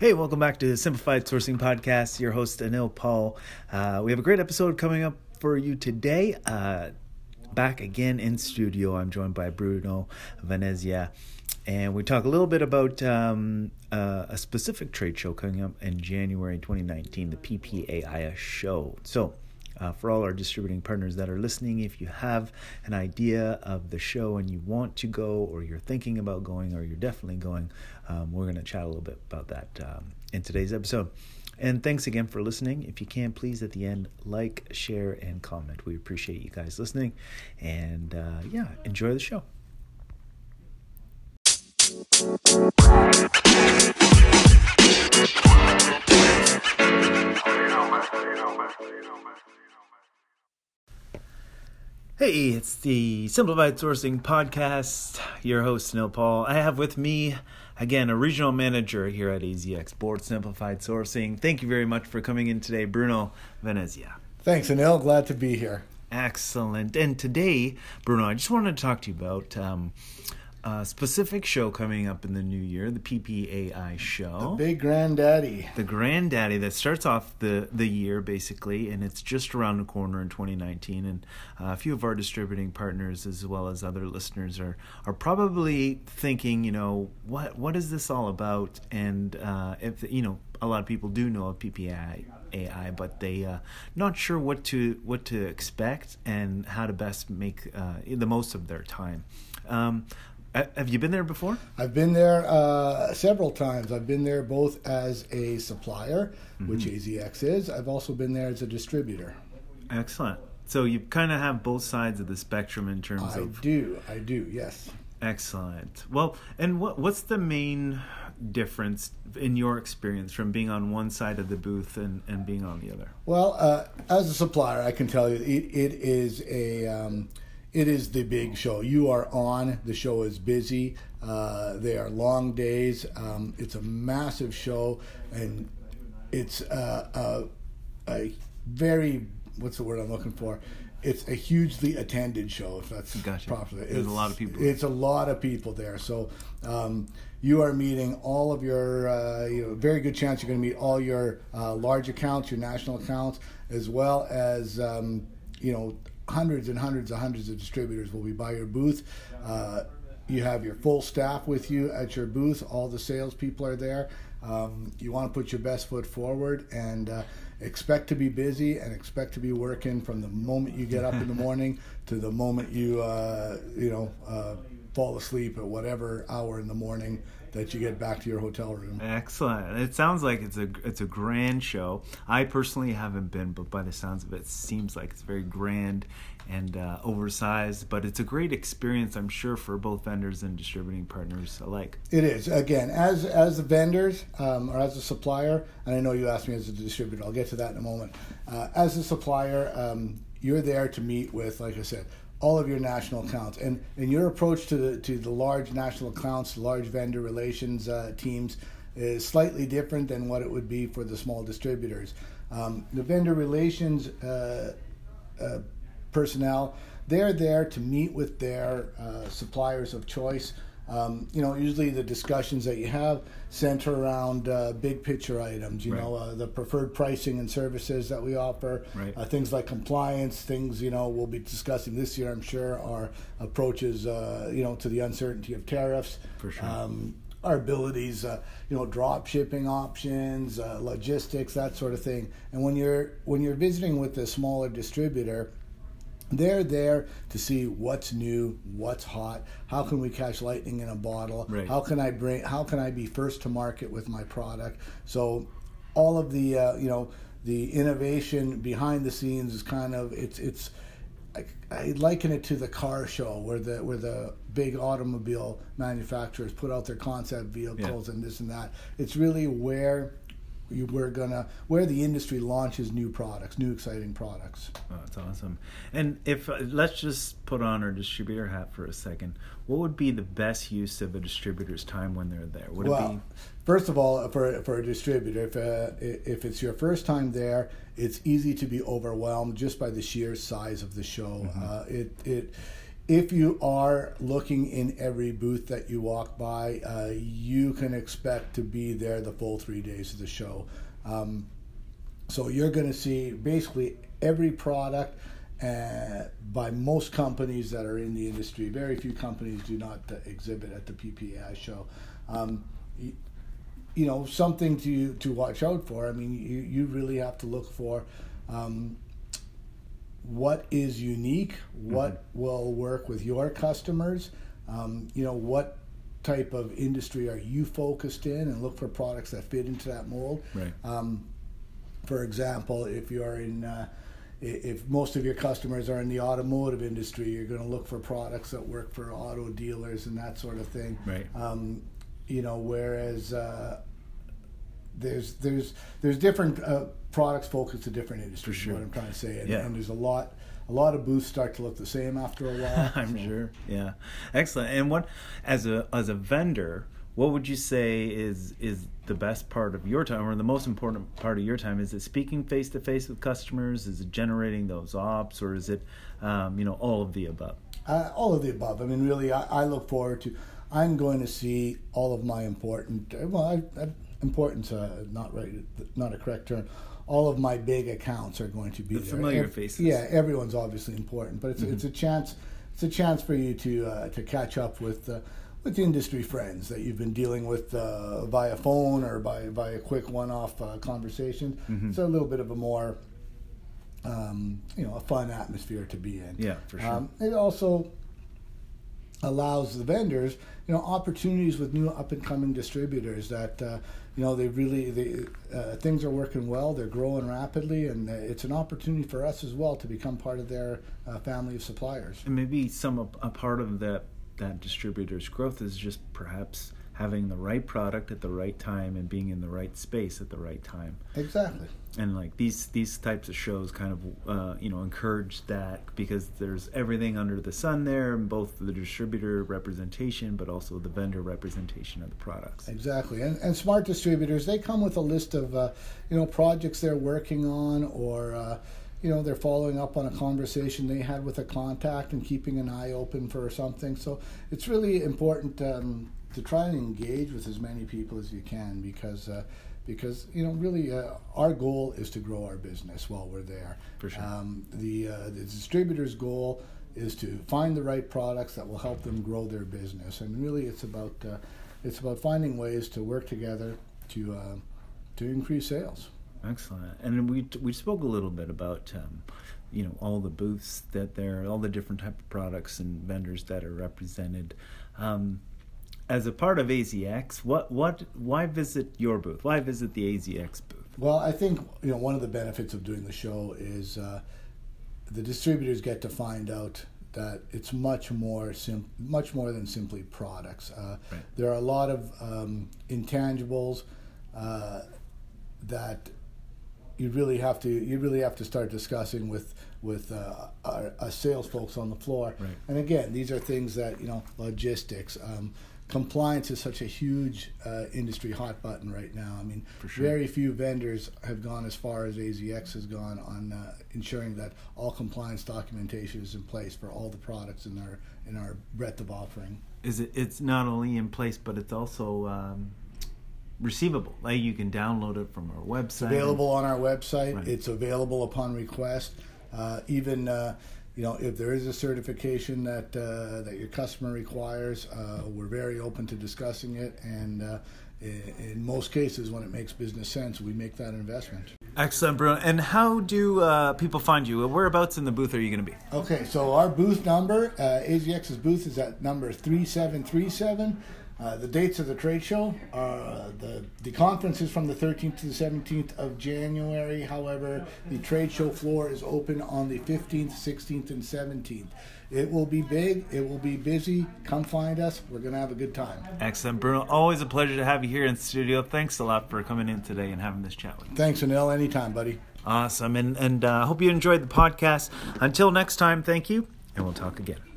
Hey, welcome back to the Simplified Sourcing Podcast. Your host, Anil Paul. Uh, we have a great episode coming up for you today. Uh, back again in studio. I'm joined by Bruno Venezia. And we talk a little bit about um, uh, a specific trade show coming up in January 2019, the PPAIS show. So, uh, for all our distributing partners that are listening, if you have an idea of the show and you want to go, or you're thinking about going, or you're definitely going, um, we're going to chat a little bit about that um, in today's episode. And thanks again for listening. If you can, please at the end, like, share, and comment. We appreciate you guys listening. And uh, yeah, enjoy the show. Hey, it's the Simplified Sourcing Podcast. Your host, Anil Paul. I have with me, again, a regional manager here at AZX Board Simplified Sourcing. Thank you very much for coming in today, Bruno Venezia. Thanks, Anil. Glad to be here. Excellent. And today, Bruno, I just wanted to talk to you about um, a specific show coming up in the new year, the PPAI show. The big granddaddy. The granddaddy that starts off the, the year basically, and it's just around the corner in 2019. And uh, a few of our distributing partners, as well as other listeners, are are probably thinking, you know, what what is this all about? And uh, if you know, a lot of people do know of PPAI. AI, but they uh, not sure what to what to expect and how to best make uh, the most of their time. Um, have you been there before? I've been there uh, several times. I've been there both as a supplier, mm-hmm. which AZX is. I've also been there as a distributor. Excellent. So you kind of have both sides of the spectrum in terms I of. I do. I do. Yes. Excellent. Well, and what what's the main difference in your experience from being on one side of the booth and, and being on the other? Well, uh, as a supplier, I can tell you it, it is a um, it is the big show. You are on. The show is busy. Uh, they are long days. Um, it's a massive show, and it's a, a very what's the word I'm looking for? It's a hugely attended show, if that's gotcha. properly. There's it's, a lot of people. It's a lot of people there. So um, you are meeting all of your, uh, you know, very good chance you're going to meet all your uh, large accounts, your national accounts, as well as, um, you know, hundreds and hundreds and hundreds of distributors will be by your booth. Uh, you have your full staff with you at your booth. All the salespeople are there. Um, you want to put your best foot forward and uh, expect to be busy and expect to be working from the moment you get up in the morning to the moment you uh, you know uh, fall asleep at whatever hour in the morning that you get back to your hotel room. Excellent. It sounds like it's a it's a grand show. I personally haven't been, but by the sounds of it, it seems like it's very grand and uh, oversized. But it's a great experience, I'm sure, for both vendors and distributing partners alike. It is. Again, as as the vendors um, or as a supplier, and I know you asked me as a distributor. I'll get to that in a moment. Uh, as a supplier, um, you're there to meet with, like I said, all of your national accounts. And and your approach to the to the large national accounts large vendor relations uh, teams is slightly different than what it would be for the small distributors. Um, the vendor relations uh, uh, personnel they're there to meet with their uh, suppliers of choice um, you know, usually the discussions that you have center around uh, big picture items. You right. know, uh, the preferred pricing and services that we offer, right. uh, things like compliance, things you know we'll be discussing this year. I'm sure our approaches, uh, you know, to the uncertainty of tariffs. For sure. Um, our abilities, uh, you know, drop shipping options, uh, logistics, that sort of thing. And when you're when you're visiting with a smaller distributor, they're there to see what's new, what's hot. How can we catch lightning in a bottle? Right. How can I bring? How can I be first to market with my product? So, all of the uh, you know the innovation behind the scenes is kind of it's it's. I, I liken it to the car show where the where the big automobile manufacturers put out their concept vehicles yeah. and this and that. It's really where we're gonna where the industry launches new products, new exciting products. Oh, that's awesome. And if uh, let's just put on our distributor hat for a second, what would be the best use of a distributor's time when they're there? Would well, it be? First of all, for for a distributor, if uh, if it's your first time there, it's easy to be overwhelmed just by the sheer size of the show. Mm-hmm. Uh, it it if you are looking in every booth that you walk by, uh, you can expect to be there the full three days of the show. Um, so you're going to see basically every product uh, by most companies that are in the industry. Very few companies do not uh, exhibit at the PPAI show. Um, you, you, know, something to to watch out for. I mean, you, you really have to look for. Um, what is unique, what mm-hmm. will work with your customers, um, you know, what type of industry are you focused in, and look for products that fit into that mold. Right. Um, for example, if you're in, uh, if most of your customers are in the automotive industry, you're going to look for products that work for auto dealers and that sort of thing. Right. Um, you know, whereas uh, there's there's there's different uh, products focused to different industries. For sure. What I'm trying to say, and, yeah. and there's a lot a lot of booths start to look the same after a while. I'm so. sure. Yeah, excellent. And what as a as a vendor, what would you say is is the best part of your time, or the most important part of your time? Is it speaking face to face with customers? Is it generating those ops, or is it um, you know all of the above? Uh, all of the above. I mean, really, I, I, look forward to. I'm going to see all of my important. Well, I, I importance, uh, not right, not a correct term. All of my big accounts are going to be the there. familiar Every, faces. Yeah, everyone's obviously important, but it's mm-hmm. it's a chance. It's a chance for you to uh, to catch up with uh, with industry friends that you've been dealing with uh, via phone or by by a quick one-off uh, conversation. Mm-hmm. It's a little bit of a more um, you know a fun atmosphere to be in. Yeah, for sure. Um, it also allows the vendors, you know, opportunities with new up and coming distributors that, uh, you know, they really, they, uh, things are working well, they're growing rapidly, and it's an opportunity for us as well to become part of their uh, family of suppliers. And maybe some a part of that that distributor's growth is just perhaps having the right product at the right time and being in the right space at the right time. Exactly. And like these these types of shows kind of uh, you know encourage that because there's everything under the sun there, both the distributor representation but also the vendor representation of the products. Exactly. And and smart distributors they come with a list of uh, you know projects they're working on or. Uh, you know they're following up on a conversation they had with a contact and keeping an eye open for something so it's really important um, to try and engage with as many people as you can because uh, because you know really uh, our goal is to grow our business while we're there. For sure. Um, the uh, the distributor's goal is to find the right products that will help them grow their business, and really it's about uh, it's about finding ways to work together to uh, to increase sales. Excellent. And we we spoke a little bit about. Um, you know all the booths that there, all the different type of products and vendors that are represented. Um, as a part of AZX, what what why visit your booth? Why visit the AZX booth? Well, I think you know one of the benefits of doing the show is uh, the distributors get to find out that it's much more sim- much more than simply products. Uh, right. There are a lot of um, intangibles uh, that you really have to you really have to start discussing with with uh, our, our, sales folks on the floor. Right. And again, these are things that you know logistics. Um, compliance is such a huge uh, industry hot button right now. I mean, sure. very few vendors have gone as far as AZX has gone on uh, ensuring that all compliance documentation is in place for all the products in our in our breadth of offering. Is it? It's not only in place, but it's also. Um, receivable like you can download it from our website it's available on our website right. it's available upon request uh, even uh, you know, if there is a certification that uh, that your customer requires, uh, we're very open to discussing it. And uh, in, most cases, when it makes business sense, we make that investment. Excellent, Bruno. And how do uh, people find you? Whereabouts in the booth are you going to be? Okay, so our booth number, uh, AZX's booth is at number 3737. Uh, the dates of the trade show are the the conference is from the 13th to the 17th of January. However, the trade show floor is open on the 15th, 16th, and 17th. It will be big. It will be busy. Come find us. We're gonna have a good time. Excellent, Bruno. Always a pleasure to have you here in the studio. Thanks a lot for coming in today and having this chat with me. Thanks, Anil. Anytime, buddy. Awesome, and and uh, hope you enjoyed the podcast. Until next time, thank you, and we'll talk again.